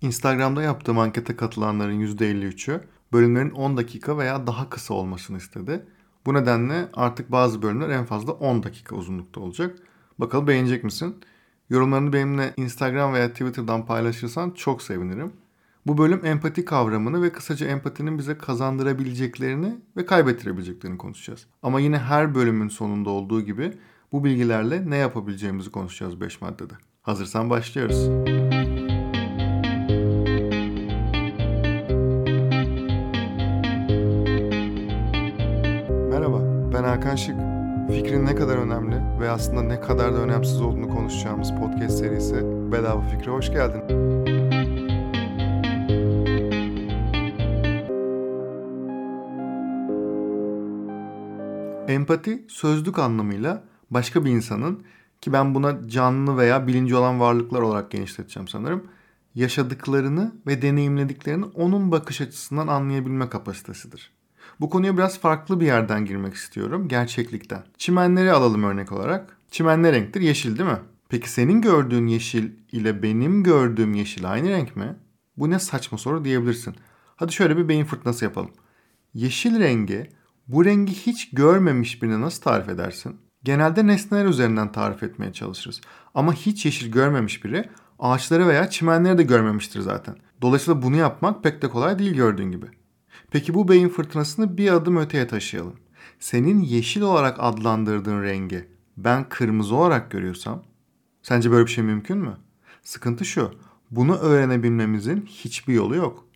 Instagram'da yaptığım ankete katılanların %53'ü bölümlerin 10 dakika veya daha kısa olmasını istedi. Bu nedenle artık bazı bölümler en fazla 10 dakika uzunlukta olacak. Bakalım beğenecek misin? Yorumlarını benimle Instagram veya Twitter'dan paylaşırsan çok sevinirim. Bu bölüm empati kavramını ve kısaca empatinin bize kazandırabileceklerini ve kaybettirebileceklerini konuşacağız. Ama yine her bölümün sonunda olduğu gibi bu bilgilerle ne yapabileceğimizi konuşacağız 5 maddede. Hazırsan başlıyoruz. Merhaba, Hakan Şık. Fikrin ne kadar önemli ve aslında ne kadar da önemsiz olduğunu konuşacağımız podcast serisi Bedava Fikre hoş geldin. Empati sözlük anlamıyla başka bir insanın ki ben buna canlı veya bilinci olan varlıklar olarak genişleteceğim sanırım. Yaşadıklarını ve deneyimlediklerini onun bakış açısından anlayabilme kapasitesidir. Bu konuya biraz farklı bir yerden girmek istiyorum. Gerçeklikten. Çimenleri alalım örnek olarak. Çimen ne renktir? Yeşil değil mi? Peki senin gördüğün yeşil ile benim gördüğüm yeşil aynı renk mi? Bu ne saçma soru diyebilirsin. Hadi şöyle bir beyin fırtınası yapalım. Yeşil rengi bu rengi hiç görmemiş birine nasıl tarif edersin? Genelde nesneler üzerinden tarif etmeye çalışırız. Ama hiç yeşil görmemiş biri ağaçları veya çimenleri de görmemiştir zaten. Dolayısıyla bunu yapmak pek de kolay değil gördüğün gibi. Peki bu beyin fırtınasını bir adım öteye taşıyalım. Senin yeşil olarak adlandırdığın rengi ben kırmızı olarak görüyorsam sence böyle bir şey mümkün mü? Sıkıntı şu. Bunu öğrenebilmemizin hiçbir yolu yok.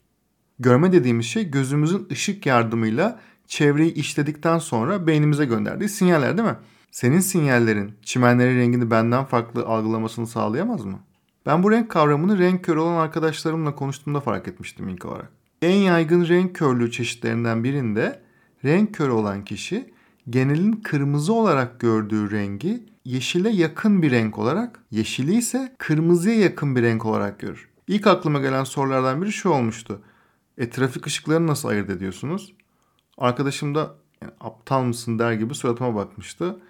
Görme dediğimiz şey gözümüzün ışık yardımıyla çevreyi işledikten sonra beynimize gönderdiği sinyaller değil mi? Senin sinyallerin çimenlerin rengini benden farklı algılamasını sağlayamaz mı? Ben bu renk kavramını renk körü olan arkadaşlarımla konuştuğumda fark etmiştim ilk olarak. En yaygın renk körlüğü çeşitlerinden birinde renk körü olan kişi genelin kırmızı olarak gördüğü rengi yeşile yakın bir renk olarak, yeşili ise kırmızıya yakın bir renk olarak görür. İlk aklıma gelen sorulardan biri şu olmuştu. E trafik ışıklarını nasıl ayırt ediyorsunuz? Arkadaşım da aptal mısın der gibi suratıma bakmıştı.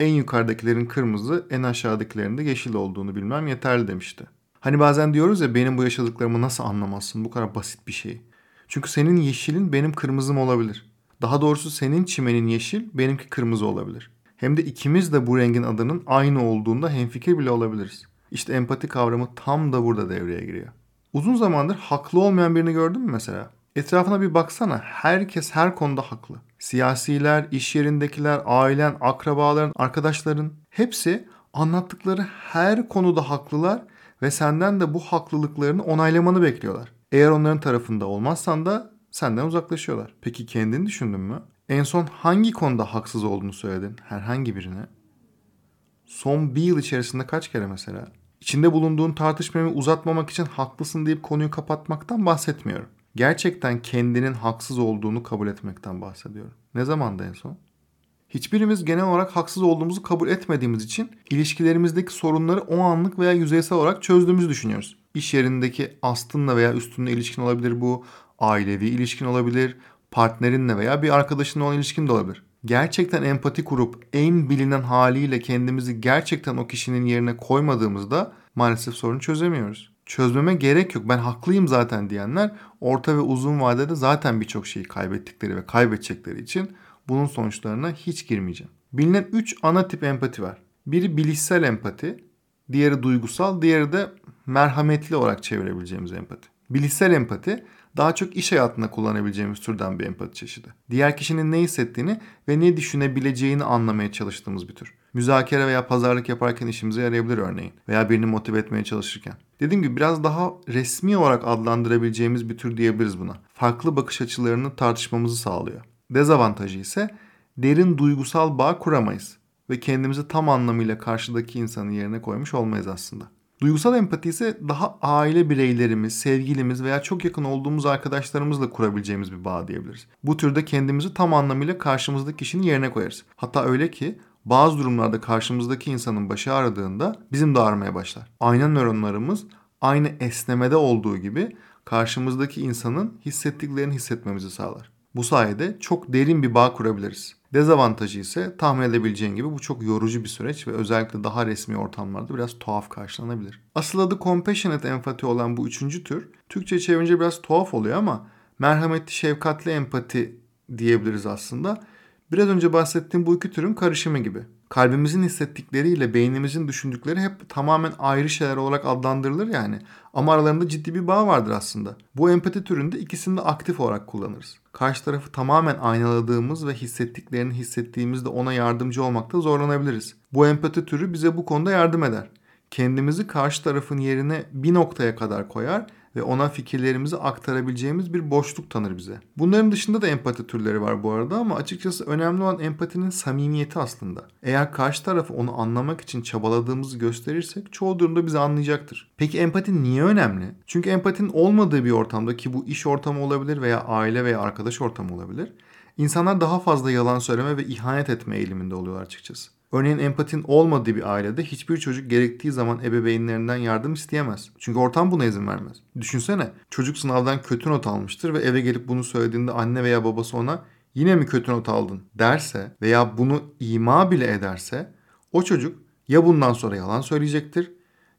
En yukarıdakilerin kırmızı, en aşağıdakilerin de yeşil olduğunu bilmem yeterli demişti. Hani bazen diyoruz ya benim bu yaşadıklarımı nasıl anlamazsın? Bu kadar basit bir şey. Çünkü senin yeşilin benim kırmızım olabilir. Daha doğrusu senin çimenin yeşil, benimki kırmızı olabilir. Hem de ikimiz de bu rengin adının aynı olduğunda hemfikir bile olabiliriz. İşte empati kavramı tam da burada devreye giriyor. Uzun zamandır haklı olmayan birini gördün mü mesela? Etrafına bir baksana. Herkes her konuda haklı. Siyasiler, iş yerindekiler, ailen, akrabaların, arkadaşların hepsi anlattıkları her konuda haklılar ve senden de bu haklılıklarını onaylamanı bekliyorlar. Eğer onların tarafında olmazsan da senden uzaklaşıyorlar. Peki kendini düşündün mü? En son hangi konuda haksız olduğunu söyledin herhangi birine? Son bir yıl içerisinde kaç kere mesela? İçinde bulunduğun tartışmayı uzatmamak için haklısın deyip konuyu kapatmaktan bahsetmiyorum. Gerçekten kendinin haksız olduğunu kabul etmekten bahsediyorum. Ne zamanda en son? Hiçbirimiz genel olarak haksız olduğumuzu kabul etmediğimiz için ilişkilerimizdeki sorunları o anlık veya yüzeysel olarak çözdüğümüzü düşünüyoruz. İş yerindeki astınla veya üstünle ilişkin olabilir bu, ailevi ilişkin olabilir, partnerinle veya bir arkadaşınla olan ilişkin de olabilir. Gerçekten empati kurup en bilinen haliyle kendimizi gerçekten o kişinin yerine koymadığımızda maalesef sorunu çözemiyoruz. Çözmeme gerek yok ben haklıyım zaten diyenler orta ve uzun vadede zaten birçok şeyi kaybettikleri ve kaybedecekleri için bunun sonuçlarına hiç girmeyeceğim. Bilinen 3 ana tip empati var. Biri bilişsel empati, diğeri duygusal, diğeri de merhametli olarak çevirebileceğimiz empati. Bilişsel empati daha çok iş hayatında kullanabileceğimiz türden bir empati çeşidi. Diğer kişinin ne hissettiğini ve ne düşünebileceğini anlamaya çalıştığımız bir tür. Müzakere veya pazarlık yaparken işimize yarayabilir örneğin veya birini motive etmeye çalışırken. Dediğim gibi biraz daha resmi olarak adlandırabileceğimiz bir tür diyebiliriz buna. Farklı bakış açılarını tartışmamızı sağlıyor. Dezavantajı ise derin duygusal bağ kuramayız ve kendimizi tam anlamıyla karşıdaki insanın yerine koymuş olmayız aslında. Duygusal empati ise daha aile bireylerimiz, sevgilimiz veya çok yakın olduğumuz arkadaşlarımızla kurabileceğimiz bir bağ diyebiliriz. Bu türde kendimizi tam anlamıyla karşımızdaki kişinin yerine koyarız. Hatta öyle ki bazı durumlarda karşımızdaki insanın başı ağrıdığında bizim de ağrımaya başlar. Ayna nöronlarımız aynı esnemede olduğu gibi karşımızdaki insanın hissettiklerini hissetmemizi sağlar. Bu sayede çok derin bir bağ kurabiliriz. Dezavantajı ise tahmin edebileceğin gibi bu çok yorucu bir süreç ve özellikle daha resmi ortamlarda biraz tuhaf karşılanabilir. Asıl adı compassionate empati olan bu üçüncü tür Türkçe çevirince biraz tuhaf oluyor ama merhametli, şefkatli empati diyebiliriz aslında. Biraz önce bahsettiğim bu iki türün karışımı gibi. Kalbimizin hissettikleriyle beynimizin düşündükleri hep tamamen ayrı şeyler olarak adlandırılır yani. Ama aralarında ciddi bir bağ vardır aslında. Bu empati türünde ikisini de aktif olarak kullanırız. Karşı tarafı tamamen aynaladığımız ve hissettiklerini hissettiğimizde ona yardımcı olmakta zorlanabiliriz. Bu empati türü bize bu konuda yardım eder. Kendimizi karşı tarafın yerine bir noktaya kadar koyar ve ona fikirlerimizi aktarabileceğimiz bir boşluk tanır bize. Bunların dışında da empati türleri var bu arada ama açıkçası önemli olan empatinin samimiyeti aslında. Eğer karşı tarafı onu anlamak için çabaladığımızı gösterirsek çoğu durumda bizi anlayacaktır. Peki empati niye önemli? Çünkü empatinin olmadığı bir ortamda ki bu iş ortamı olabilir veya aile veya arkadaş ortamı olabilir. İnsanlar daha fazla yalan söyleme ve ihanet etme eğiliminde oluyorlar açıkçası. Örneğin empatin olmadığı bir ailede hiçbir çocuk gerektiği zaman ebeveynlerinden yardım isteyemez. Çünkü ortam buna izin vermez. Düşünsene çocuk sınavdan kötü not almıştır ve eve gelip bunu söylediğinde anne veya babası ona yine mi kötü not aldın derse veya bunu ima bile ederse o çocuk ya bundan sonra yalan söyleyecektir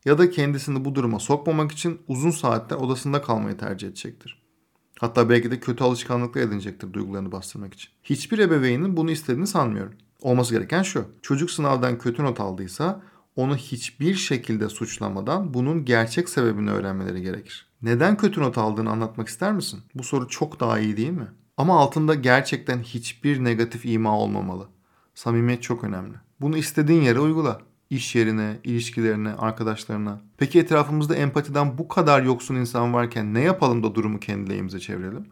ya da kendisini bu duruma sokmamak için uzun saatler odasında kalmayı tercih edecektir. Hatta belki de kötü alışkanlıkla edinecektir duygularını bastırmak için. Hiçbir ebeveynin bunu istediğini sanmıyorum. Olması gereken şu. Çocuk sınavdan kötü not aldıysa onu hiçbir şekilde suçlamadan bunun gerçek sebebini öğrenmeleri gerekir. Neden kötü not aldığını anlatmak ister misin? Bu soru çok daha iyi değil mi? Ama altında gerçekten hiçbir negatif ima olmamalı. Samimiyet çok önemli. Bunu istediğin yere uygula. İş yerine, ilişkilerine, arkadaşlarına. Peki etrafımızda empatiden bu kadar yoksun insan varken ne yapalım da durumu kendi lehimize çevirelim?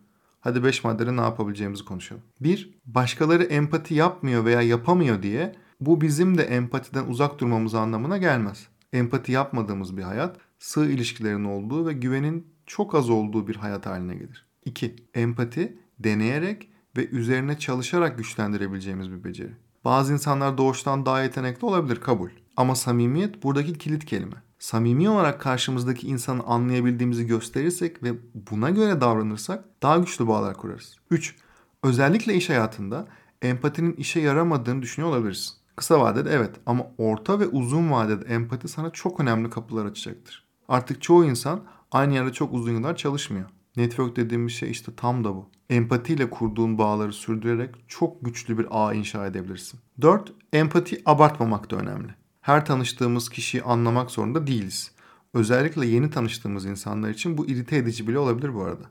Hadi 5 maddede ne yapabileceğimizi konuşalım. 1. Başkaları empati yapmıyor veya yapamıyor diye bu bizim de empatiden uzak durmamız anlamına gelmez. Empati yapmadığımız bir hayat sığ ilişkilerin olduğu ve güvenin çok az olduğu bir hayat haline gelir. 2. Empati deneyerek ve üzerine çalışarak güçlendirebileceğimiz bir beceri. Bazı insanlar doğuştan daha yetenekli olabilir kabul. Ama samimiyet buradaki kilit kelime samimi olarak karşımızdaki insanı anlayabildiğimizi gösterirsek ve buna göre davranırsak daha güçlü bağlar kurarız. 3. Özellikle iş hayatında empatinin işe yaramadığını düşünüyor olabilirsin. Kısa vadede evet ama orta ve uzun vadede empati sana çok önemli kapılar açacaktır. Artık çoğu insan aynı yerde çok uzun yıllar çalışmıyor. Network dediğimiz şey işte tam da bu. Empatiyle kurduğun bağları sürdürerek çok güçlü bir ağ inşa edebilirsin. 4. Empati abartmamak da önemli her tanıştığımız kişiyi anlamak zorunda değiliz. Özellikle yeni tanıştığımız insanlar için bu irite edici bile olabilir bu arada.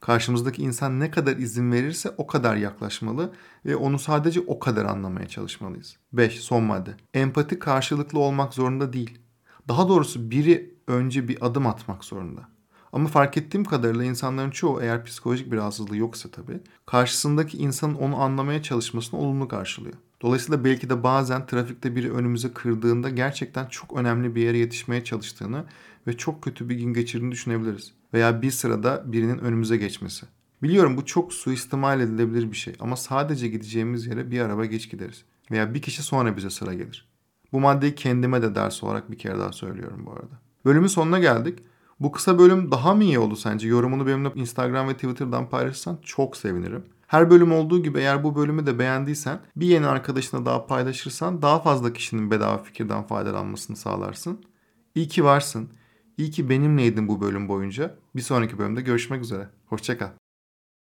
Karşımızdaki insan ne kadar izin verirse o kadar yaklaşmalı ve onu sadece o kadar anlamaya çalışmalıyız. 5. Son madde. Empati karşılıklı olmak zorunda değil. Daha doğrusu biri önce bir adım atmak zorunda. Ama fark ettiğim kadarıyla insanların çoğu eğer psikolojik bir rahatsızlığı yoksa tabii karşısındaki insanın onu anlamaya çalışmasını olumlu karşılıyor. Dolayısıyla belki de bazen trafikte biri önümüze kırdığında gerçekten çok önemli bir yere yetişmeye çalıştığını ve çok kötü bir gün geçirdiğini düşünebiliriz. Veya bir sırada birinin önümüze geçmesi. Biliyorum bu çok suistimal edilebilir bir şey ama sadece gideceğimiz yere bir araba geç gideriz. Veya bir kişi sonra bize sıra gelir. Bu maddeyi kendime de ders olarak bir kere daha söylüyorum bu arada. Bölümün sonuna geldik. Bu kısa bölüm daha mı iyi oldu sence? Yorumunu benimle Instagram ve Twitter'dan paylaşırsan çok sevinirim. Her bölüm olduğu gibi eğer bu bölümü de beğendiysen bir yeni arkadaşına daha paylaşırsan daha fazla kişinin bedava fikirden faydalanmasını sağlarsın. İyi ki varsın. İyi ki benimleydin bu bölüm boyunca. Bir sonraki bölümde görüşmek üzere. Hoşçakal.